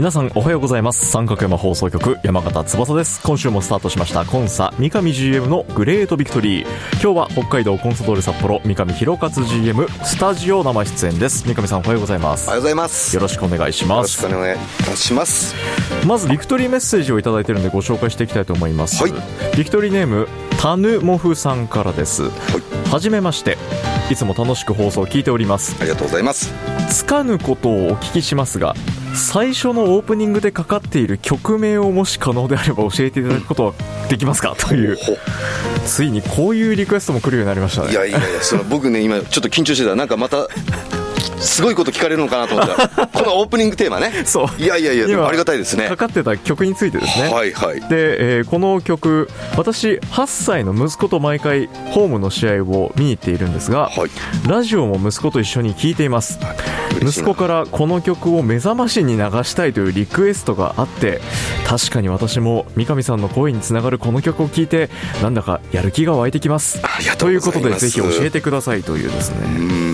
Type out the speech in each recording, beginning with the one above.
皆さんおはようございます。三角山放送局山形翼です。今週もスタートしましたコンサ三上 GM のグレートビクトリー今日は北海道コンサドーレ札幌三上弘勝 GM スタジオ生出演です。三上さんおはようございます。おはようございます。よろしくお願いします。よろしくお願いします。まずビクトリーメッセージをいただいてるんでご紹介していきたいと思います、はい。ビクトリーネームタヌモフさんからです。はじめまして。いつも楽しく放送を聞いております。ありがとうございます。つかぬことをお聞きしますが最初のオープニングでかかっている曲名をもし可能であれば教えていただくことはできますか？という。ほついにこういうリクエストも来るようになりましたね。いやいやいやそれ僕ね今ちょっと緊張してた。なんかまたすごいこと聞かれるのかなと思った。ら このオープニングテーマね。そう。いやいやいやありがたいですね。かかってた曲についてですね。はいはい。で、えーこの曲私8歳の息子と毎回ホームの試合を見に行っているんですが、はい。ラジオも息子と一緒に聴いています。息子からこの曲を目覚ましに流したいというリクエストがあって確かに私も三上さんの声につながるこの曲を聴いてなんだかやる気が湧いてきます。とということでぜひ教えてくださいというですね。うん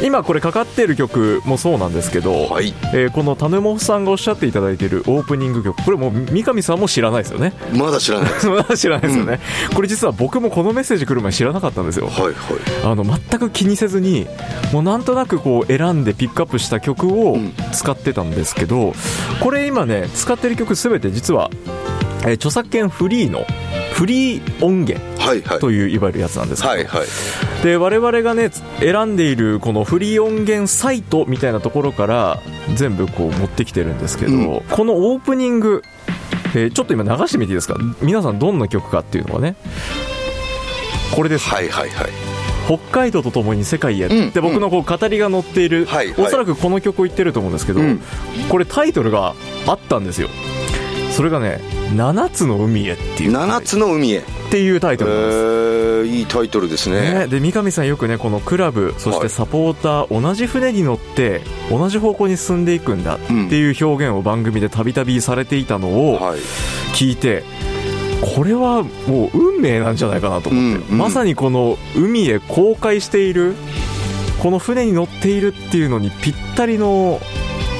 今これかかっている曲もそうなんですけど、はい。えーこのタヌモフさんがおっしゃっていただいているオープニング曲これもう三上さんも知らないですよね。まだ知らない まだ知らないですよね、これ実は僕もこのメッセージ来る前知らなかったんですよ。はいはい。あの全く気にせずにもうなんとなくこう選んでピックアップした曲をうん。使ってたんですけどこれ今ね使ってる曲すべて実は、えー著作権フリーのフリー音源といういわゆるやつなんですけど、はいはい。で我々がね選んでいるこのフリー音源サイトみたいなところから全部こう持ってきてるんですけど、うん。このオープニング、えーちょっと今流してみていいですか？皆さんどんな曲かっていうのがねこれです、はいはいはい。北海道とともに世界へうんって僕のこう語りが載っている、はいはい。おそらくこの曲を言ってると思うんですけど、うん。これタイトルがあったんですよそれがね「七つの海へ」っていう七つの海へ。っていうタイえトルなんです。ーいいタイトルですね、ねで三上さんよくねこのクラブそしてサポーター、同じ船に乗って同じ方向に進んでいくんだっていう表現を番組でたびたびされていたのをはい。聞いてこれはもう運命なんじゃないかなと思って、うんうん。まさにこの海へ航海しているこの船に乗っているっていうのにぴったりの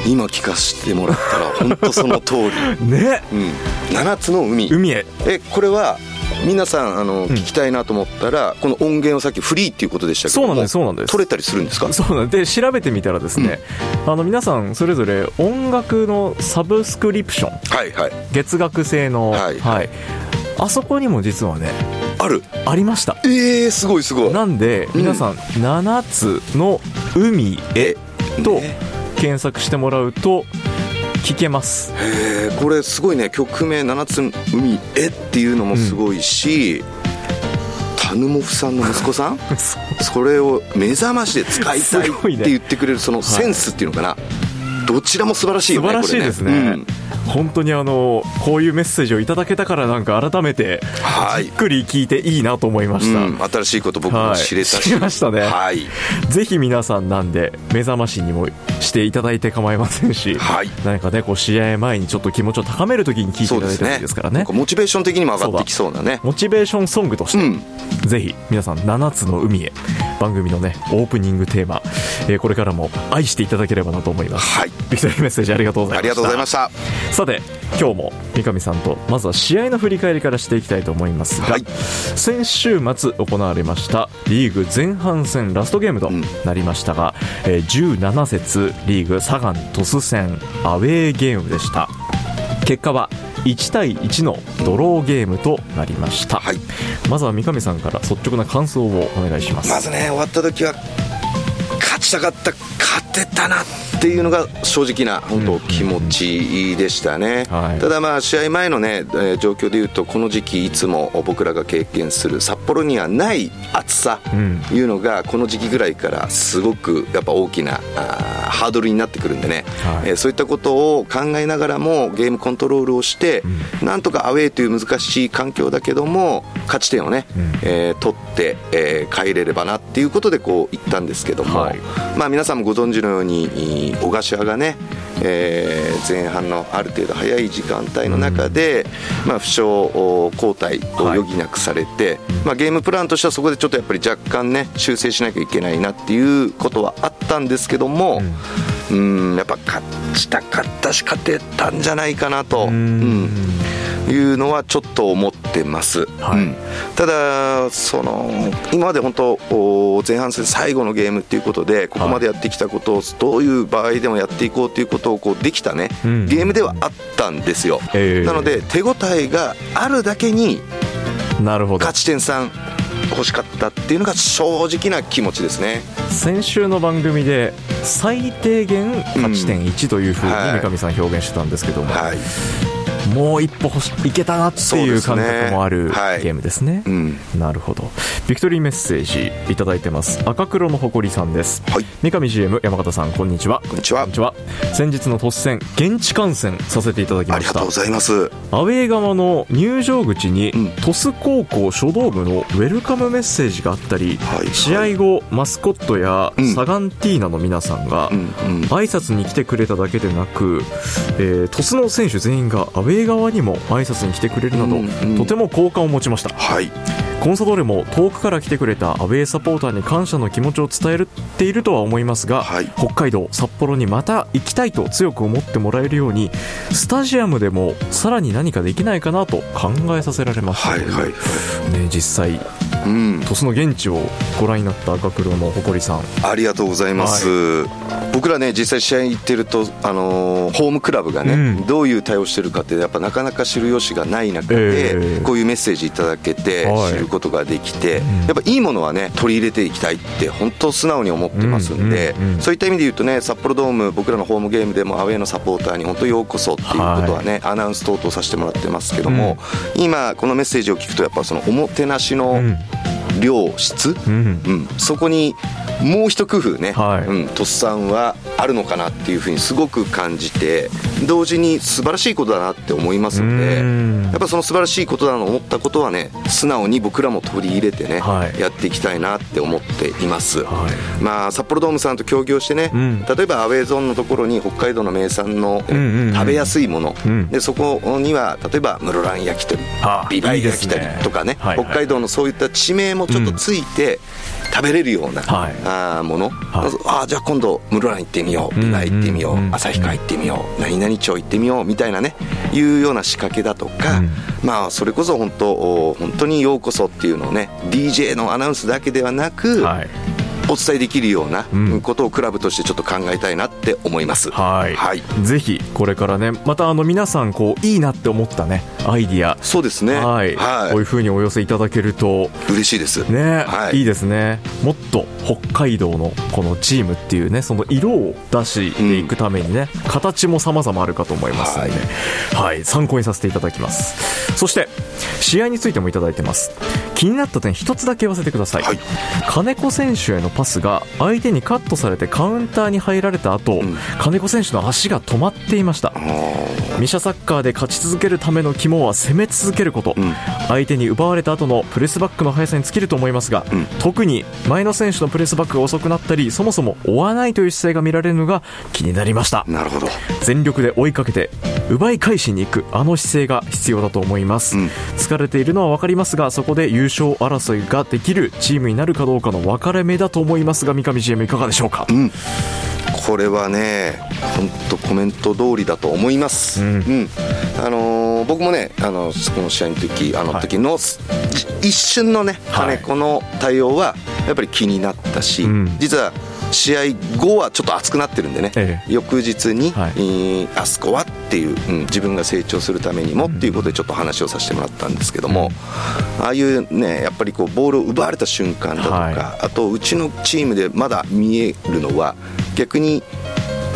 今聞かせてもらったら本当その通り。ね。うん。七つの海。海へ。えこれは皆さんあの、ん聞きたいなと思ったらこの音源をさっきフリーっていうことでしたけどもそうなんですそうなんです。取れたりするんですか？そうなんで調べてみたらですね、あの皆さんそれぞれ音楽のサブスクリプション。はいはい。月額制の、はい。あそこにも実はねある。ありました。えー、すごいすごい。なんでうん。皆さん「七つの海へ」とね検索してもらうと聞けます。えーこれすごいね。曲名「七つの海へ」っていうのもすごいし、タヌモフさんの息子さん？それを目覚ましで使いたいって言ってくれるそのセンスっていうのかな、どちらも素晴らしいよね素晴らしいですね。これうん本当にあのこういうメッセージをいただけたからなんか改めてはい。じっくり聞いていいなと思いました、うん、新しいこと僕も知れたし、はい知りましたね。はい。ぜひ皆さんなんで目覚ましにもしていただいて構いませんし、はい。何かねこう試合前にちょっと気持ちを高めるときに聞いていただいたらいいですからね。なんかモチベーション的にも上がってきそうなね。モチベーションソングとして、うん。ぜひ皆さん7つの海へ番組のねオープニングテーマ、えーこれからも愛していただければなと思います。はい。ビクトリーメッセージありがとうございました。ありがとうございましたさて今日も三上さんとまずは試合の振り返りからしていきたいと思いますが、はい。先週末行われましたリーグ前半戦ラストゲームとなりましたが、えー17節リーグサガン鳥栖戦アウェーゲームでした。結果は1対1のドローゲームとなりました、はい。まずは三上さんから率直な感想をお願いします。まずね終わった時は勝ちたかった勝てたなっていうのが正直な本当気持ちでしたね、はい。ただまあ試合前のね、えー状況でいうとこの時期いつも僕らが経験する札幌にはない暑さうん。いうのがこの時期ぐらいからすごくやっぱ大きなハードルになってくるんでね、はい。えーそういったことを考えながらもゲームコントロールをして、なんとかアウェーという難しい環境だけども勝ち点をね、うん。えー取って、えー帰れればなっていうことでこう行ったんですけども、はい。まあ、皆さんもご存知のようにい小柏がね、えー前半のある程度早い時間帯の中で、まあ、負傷お交代を余儀なくされて、まあ、ゲームプランとしてはそこでちょっとやっぱり若干ね修正しなきゃいけないなっていうことはあったんですけども、うん、やっぱ勝ちたかったし勝てたんじゃないかなと。うん。うんいうのはちょっと思ってます、はい。うん。ただその今まで本当お前半戦最後のゲームっていうことでここまでやってきたことをどういう場合でもやっていこうということをこうできたね、うん。ゲームではあったんですよ、えーなので手応えがあるだけになるほど。勝ち点3欲しかったっていうのが正直な気持ちですね。先週の番組で最低限勝ち点1というふうにはい。三上さん表現してたんですけども、はい、もう一歩いけたなっていう感覚もあるゲームですね。うん。なるほど。ビクトリーメッセージいただいてます赤黒の誇りさんです。はい。三上 GM 山形さんこんにちは。こんにちは。先日の突戦現地観戦させていただきました。ありがとうございます。アウェー側の入場口に、うん。鳥栖高校書道部のウェルカムメッセージがあったり、はい。試合後マスコットやうん。サガンティーナの皆さんが、うんうん。挨拶に来てくれただけでなく、えー、鳥栖の選手全員がアウェー側にも挨拶に来てくれるなど、うんうん。とても好感を持ちました。はいコンサドーレも遠くから来てくれたアウェーサポーターに感謝の気持ちを伝えているとは思いますが、はい。北海道札幌にまた行きたいと強く思ってもらえるようにスタジアムでもさらに何かできないかなと考えさせられましたはいはい。はいね、実際うん。鳥栖の現地をご覧になった赤黒の誇りさん。ありがとうございます、僕らね実際試合行ってると、あのーホームクラブがね、うん。どういう対応してるかってやっぱなかなか知る由がない中で、えーこういうメッセージいただけてことができて、ん。やっぱいいものはね取り入れていきたいって本当素直に思ってますんで、そういった意味で言うとね札幌ドーム僕らのホームゲームでもアウェーのサポーターに本当ようこそっていうことはね、アナウンス等々させてもらってますけども、今このメッセージを聞くとやっぱそのおもてなしのうん。量質、うん。うん、そこにもう一工夫ね、はい。うん、とっさんはあるのかなっていうふうにすごく感じて同時に素晴らしいことだなって思いますのでうん。やっぱその素晴らしいことだと思ったことはね素直に僕らも取り入れてね、はい。やっていきたいなって思っています、はい。まあ、札幌ドームさんと協業してね、うん。例えばアウェーゾーンのところに北海道の名産の、うんうんうん。食べやすいもの、うん。でそこには例えば室蘭焼き鳥あビバイ焼き鳥とかねはいはい北海道のそういった地名もちょっとついて食べれるような、はい。あーもの、はい。あーじゃあ今度室蘭行ってみようビバイ行ってみよう、旭川行ってみよう何々町行ってみようみたいなねいうような仕掛けだとか、うん。まあそれこそ本当お本当にようこそっていうのをね DJ のアナウンスだけではなく、はいお伝えできるようなうん。ことをクラブとしてちょっと考えたいなって思います。はい、はい。ぜひこれからねまたあの皆さんこういいなって思ったねアイディア。そうですね。はい、こういう風にお寄せいただけると。嬉しいです。ね、はい。い、いですね。もっと北海道のこのチームっていうねその色を出していくためにね、形も様々あるかと思いますので、はい。参考にさせていただきます。そして試合についてもいただいてます気になった点一つだけ言わせてください、はい。金子選手へのパスが相手にカットされてカウンターに入られた後、ん。金子選手の足が止まっていました。ミシャサッカーで勝ち続けるための肝は攻め続けること、うん。相手に奪われた後のプレスバックの速さに尽きると思いますが、うん。特に前の選手のプレスバックが遅くなったりそもそも追わないという姿勢が見られるのが気になりました。なるほど。全力で追いかけて奪い返しに行くあの姿勢が必要だと思います、うん。疲れているのは分かりますがそこで優勝争いができるチームになるかどうかの分かれ目だと思いますが三上 GM いかがでしょうか、うん。これはね、本当コメント通りだと思います。うん。あのー僕もね、あのこの試合の時、あの時の、一瞬のね、はい。金子の対応はやっぱり気になったし、うん。実は試合後はちょっと熱くなってるんでね、ええ。翌日に、はい。えーあそこはっていう、うん自分が成長するためにもっていうことでちょっと話をさせてもらったんですけども、ああいうねやっぱりこうボールを奪われた瞬間だとか、はい。あとうちのチームでまだ見えるのは逆に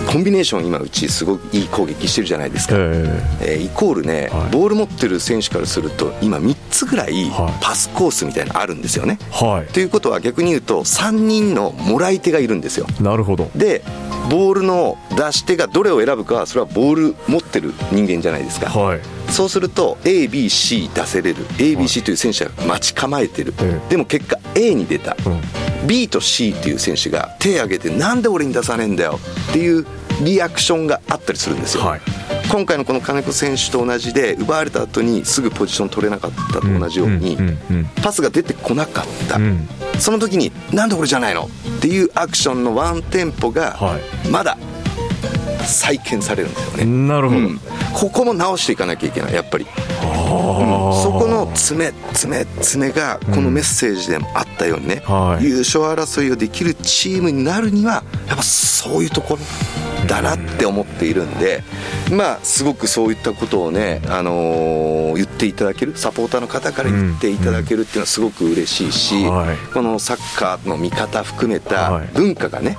コンビネーション今うちすごくいい攻撃してるじゃないですか。ええーイコールね、はいボール持ってる選手からすると今3つぐらいはいパスコースみたいなのあるんですよね。えはいということは逆に言うと3人のもらい手がいるんですよ。なるほどでボールの出し手がどれを選ぶかはそれはボール持ってる人間じゃないですか。はいそうすると ABC 出せれる。ABC という選手は待ち構えてる、ええでも結果 A に出た、うん。B と C っていう選手が手を挙げてなんで俺に出さねえんだよ。っていうリアクションがあったりするんですよ、はい。今回のこの金子選手と同じで奪われた後にすぐポジション取れなかったと同じように、うんうんうんパスが出てこなかった、うん。その時になんで俺じゃないの？っていうアクションのワンテンポがはまだ再建されるんですよね、なるほど、うん。ここも直していかなきゃいけないやっぱり。あー。そこの詰め詰め詰めがこのメッセージでもあったようにね、はい。優勝争いをできるチームになるにはやっぱそういうところだなって思っているんで、まあすごくそういったことをね、あのー言っていただけるサポーターの方から言っていただけるっていうのはすごく嬉しいし、はい。このサッカーの見方含めはい。た文化がね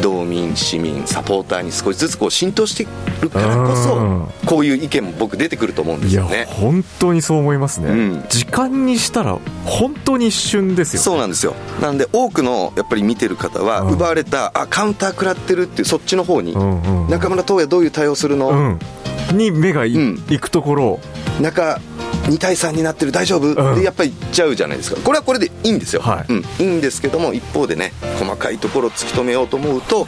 道民市民サポーターに少しずつこう浸透してるからこうん。そこういう意見も僕出てくると思うんですよね。本当にそう思いますね、うん。時間にしたら本当に一瞬ですよね。そうなんですよ。なんで多くのやっぱり見てる方はうん。奪われたあカウンター食らってるっていうそっちの方に中村斗也どういう対応するの、うん。に目がい,、うん。くところ中2対3になってる大丈夫、うん。でやっぱり言っちゃうじゃないですか。これはこれでいいんですよ、はい。うん、いいんですけども一方でね細かいところを突き止めようと思うと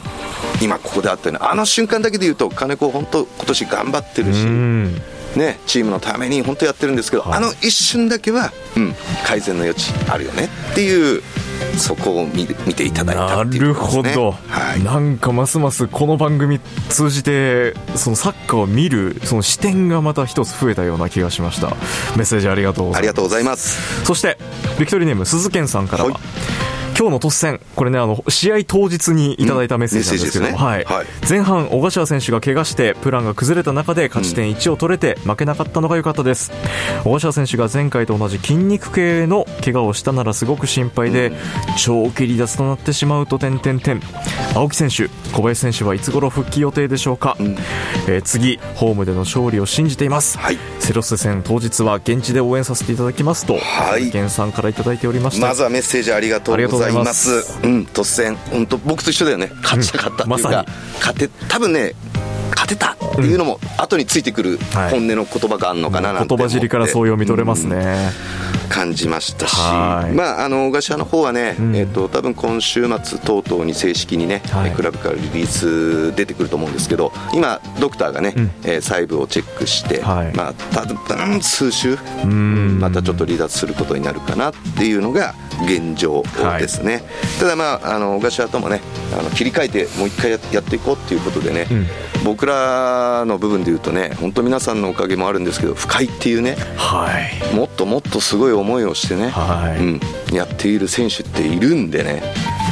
今ここであったようなあの瞬間だけで言うと金子本当今年頑張ってるし、うん。ね、チームのために本当やってるんですけど、はい。あの一瞬だけは、うん、改善の余地あるよねっていうそこを見見ていただいたなっていうるほど、はい、なんかますますこの番組通じてそのサッカーを見るその視点がまた一つ増えたような気がしました。メッセージありがとうございます。ありがとうございます。そしてビクトリーネーム鈴健さんからは、はい今日の突戦これねあの試合当日にいただいたメッセージなんですけど、うんメッセーはい。はい。前半小柏選手が怪我してプランが崩れた中で勝ち点1を取れて負けなかったのが良かったです。小柏選手が前回と同じ筋肉系の怪我をしたならすごく心配で、長期離脱となってしまうと点々点青木選手小林選手はいつ頃復帰予定でしょうか、ん。えー次ホームでの勝利を信じています、はいセロッセ戦当日は現地で応援させていただきますとはい。源さんからいただいておりましたまずはメッセージありがとうございます。うん突然本当僕と一緒だよね。勝ちたかったっていうか、うんまさに。勝て多分ね勝てた。っていうのも後についてくるはい。本音の言葉があるのかななんて言葉尻からそう読み取れますね、感じましたし、はい。まあ、あの小柏の方はね、ん。えっと多分今週末等々に正式にね、はい。クラブからリリース出てくると思うんですけど今ドクターがね、うん。えー細部をチェックして、はい。まあ、多分数週んまたちょっと離脱することになるかなっていうのが現状ですね、ただまああの小柏ともねあの切り替えてもう一回ややっていこうっていうことでね、うん。僕らの部分で言うとね本当皆さんのおかげもあるんですけど深いっていうねはい。もっともっとすごい思いをしてね、はい。うん、やっている選手っているんでね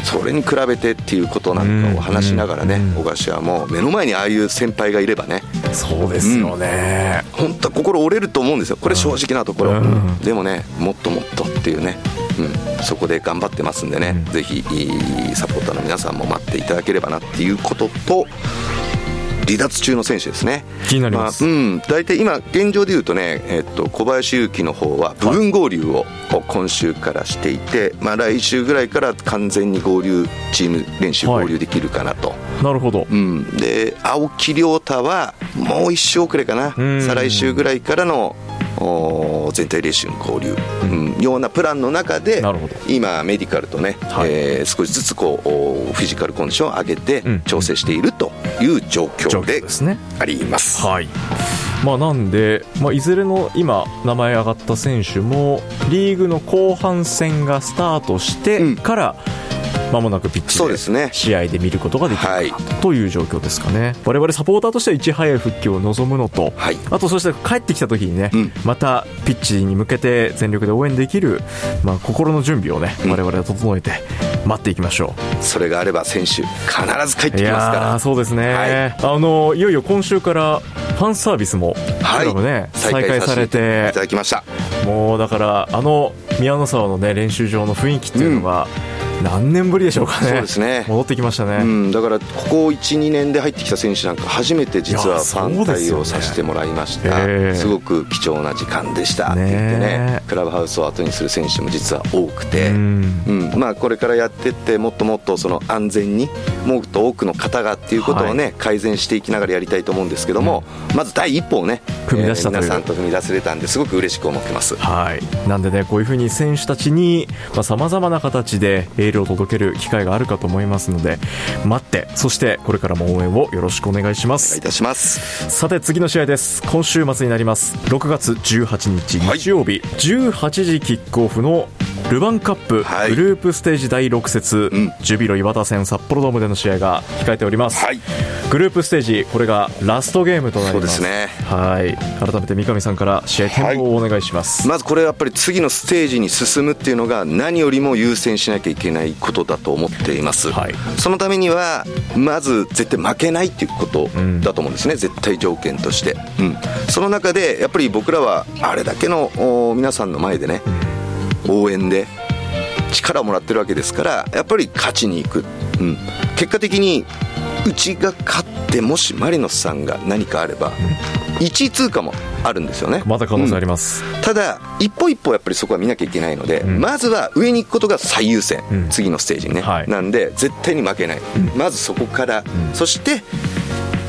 それに比べてっていうことなんかを話しながらね、うん。小柏も目の前にああいう先輩がいればね。そうですよね、本当心折れると思うんですよ。これ正直なところ、うんうん。でもねもっともっとっていうね、うん、そこで頑張ってますんでね、うん。ぜひいいサポーターの皆さんも待っていただければなっていうことと離脱中の選手ですね。気になります。あうん、大体今現状でいうとね、えっと、小林勇輝の方は部分合流を今週からしていて、まあ、来週ぐらいから完全に合流チーム練習はい。合流できるかなと、なるほど、うん、で青木亮太はもう一周遅れかな。うん。再来週ぐらいからのお全体練習の交流、うん、ようなプランの中で今メディカルとね、はい。えー少しずつこうおフィジカルコンディションを上げてうん。調整しているという状状況況であります。はい。まあ、なんで、まあ、いずれの今名前上がった選手もリーグの後半戦がスタートしてうんから間もなくピッチで試合で見ることができるはい。という状況ですかね。我々サポーターとしてはいち早い復帰を望むのと、はい。あとそして帰ってきた時にね、うん。またピッチに向けて全力で応援できる、まあ、心の準備をねうん。我々は整えて待っていきましょう。それがあれば選手必ず帰ってきますから。そうですね、はい、あのいよいよ今週からファンサービスもはい、再開されていただきました。もうだからあの宮の沢のね練習場の雰囲気っていうのが、うん何年ぶりでしょうかね、そうですね。戻ってきましたね、うん、だからここ1、2年で入ってきた選手なんか、初めて実はファン対応させてもらいました、すね、すごく貴重な時間でしたって言ってね、クラブハウスを後にする選手も実は多くて、うん、うん、まあ、これからやっていって、もっともっとその安全に、もっと多くの方がっていうことをね、はい、改善していきながらやりたいと思うんですけども、うん、まず第一歩をね、踏み出したえー、皆さんと踏み出せれたんです。ごく嬉しく思ってます。はい、なんでね、こういうふうに選手たちにさまざ、まな形でエールを届ける機会があるかと思いますので待ってそしてこれからも応援をよろしくお願いします。お願いいたします。さて次の試合です。今週末になります。6月18日日曜日、はい、18時キックオフのルヴァンカップ、はい、グループステージ第6節、うん、ジュビロ磐田戦札幌ドームでの試合が控えております、はい、グループステージこれがラストゲームとなります。そうですね。はい。改めて三上さんから試合展望をお願いします、まずこれやっぱり次のステージに進むっていうのが何よりも優先しなきゃいけないことだと思っています、はい、そのためにはまず絶対負けないっていうことだと思うんですね、うん、絶対条件として、うん、その中でやっぱり僕らはあれだけの皆さんの前でね、うん、応援で力をもらってるわけですからやっぱり勝ちにいく、うん、結果的にうちが勝ってもしマリノスさんが何かあれば、1位通過もあるんですよね。まだ可能性あります、うん、ただ一歩一歩やっぱりそこは見なきゃいけないので、うん、まずは上に行くことが最優先、うん、次のステージにね、はい、なんで絶対に負けない、まずそこから、そして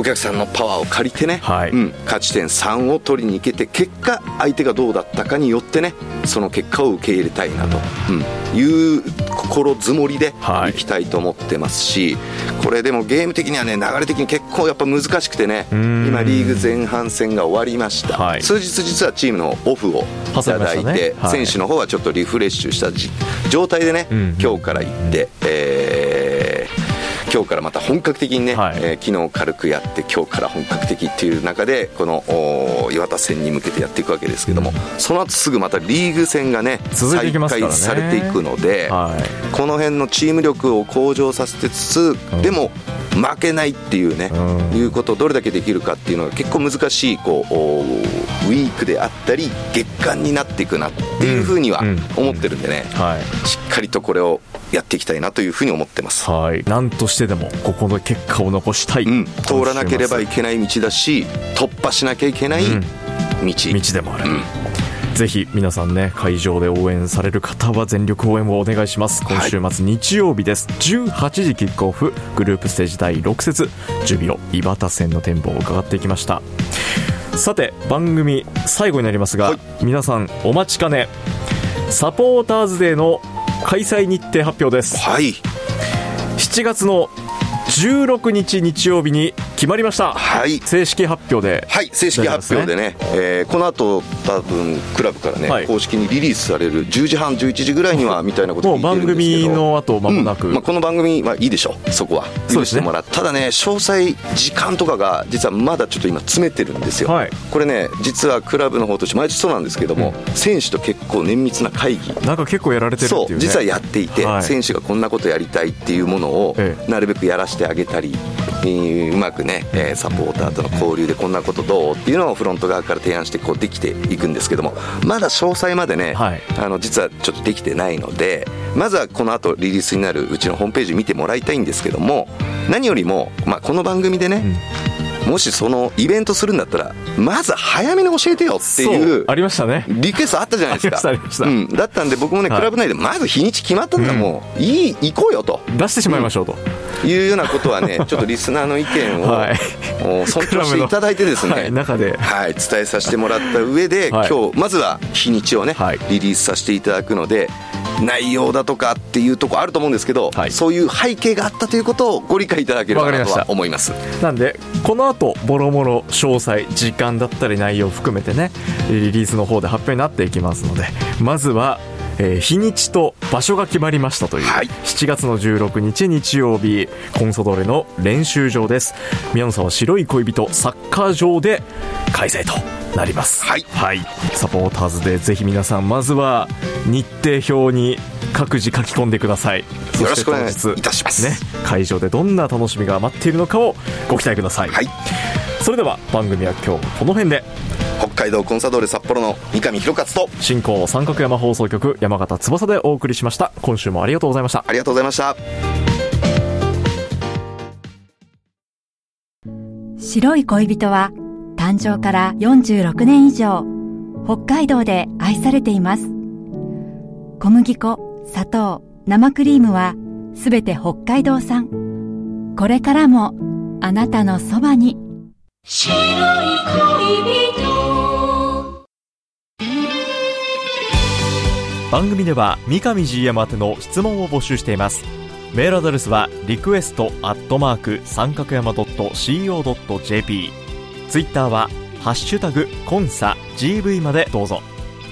お客さんのパワーを借りてね、はい、うん、勝ち点3を取りに行けて結果相手がどうだったかによってねその結果を受け入れたいなと、うん、いう心づもりでい。きたいと思ってますし、はい、これでもゲーム的にはね流れ的に結構やっぱ難しくてね今リーグ前半戦が終わりました、はい、数日実はチームのオフをいただいて、ね、選手の方はちょっとリフレッシュした状態でね、今日から行って、えー今日からまた本格的にね、はい、えー、昨日軽くやって今日から本格的っていう中でこの岩田戦に向けてやっていくわけですけども、うん、その後すぐまたリーグ戦がね再開されていくので、はい、この辺のチーム力を向上させてつつ、うん、でも負けないっていうね、うん、いうことをどれだけできるかっていうのが結構難しいこうウィークであったり月間になっていくなっていうふうには思ってるんでね、はい、しっかりとこれをやっていきたいなというふうに思ってます。はい。何としてでもここの結果を残したい。うん、通らなければいけない道だし、突破しなきゃいけない道。うん、道でもある。うんぜひ皆さんね会場で応援される方は全力応援をお願いします。今週末日曜日です、はい、18時キックオフ。グループステージ第6節。ジュビロ磐田戦の展望を伺っていきました。さて番組最後になりますが、はい、皆さんお待ちかね。サポーターズデーの開催日程発表です。はい。7月の16日日曜日に決まりました。はい。正式発表で。はい正式発表でね、えー、この後多分クラブからね、はい、公式にリリースされる10時半11時ぐらいにはみたいなことを番組の後間もなく、うん、まあ、この番組はいいでしょう。そこは。許してもらね、ただね詳細時間とかが実はまだちょっと今詰めてるんですよ、はい、これね実はクラブの方として毎年そうなんですけども、うん、選手と結構綿密な会議。なんか結構やられてるっていう、ね、そう実はやっていて、はい、選手がこんなことやりたいっていうものをなるべくやらせてあげたり、うまくね、えー、サポーターとの交流でこんなことどうっていうのをフロント側から提案してこうできていくんですけどもまだ詳細までね、はい、あの実はちょっとできてないのでまずはこの後リリースになるうちのホームページ見てもらいたいんですけども何よりも、まあ、この番組でね、うん、もしそのイベントするんだったらまず早めに教えてよっていうありましたね。リクエストあったじゃないですか。うん、だったんで僕もね、クラブ内でまず日にち決まったんだもう、いい行こうよと。出してしまいましょうと、いうようなことはね、ちょっとリスナーの意見を、はい、尊重していただいてですね、はい、中で、はい、伝えさせてもらった上で、はい、今日まずは日にちをね、はい、リリースさせていただくので、内容だとかっていうところあると思うんですけど、はい、そういう背景があったということをご理解いただければなとは思います。なんでこの後もろもろ詳細時間だったり内容を含めてねリリースの方で発表になっていきますのでまずはえー日にちと場所が決まりましたという、はい。7月の16日日曜日コンソドーレの練習場です。宮野さんは白い恋人サッカー場で開催となります。はい。サポーターズでぜひ皆さんまずは日程表に各自書き込んでください。よろしくお願いそして当日いたしますね、会場でどんな楽しみが待っているのかをご期待ください、はい。それでは番組は今日この辺で。北海道コンサドーレ札幌の三上博勝と進行三角山放送局山形翼でお送りしました。今週もありがとうございました。ありがとうございました。白い恋人は誕生から46年以上北海道で愛されています。小麦粉砂糖生クリームはすべて北海道産。これからもあなたのそばに。白い恋人番組では三上 GM 宛ての質問を募集しています。メールアドレスはリクエストアットマーク三角山 .co.jp ツイッターはハッシュタグコンサ GV までどうぞ。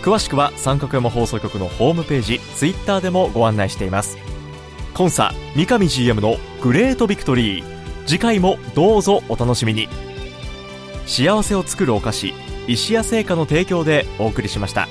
詳しくは三角山放送局のホームページツイッターでもご案内しています。コンサ三上 GM のグレートビクトリー。次回もどうぞお楽しみに。幸せを作るお菓子石屋製菓の提供でお送りしました。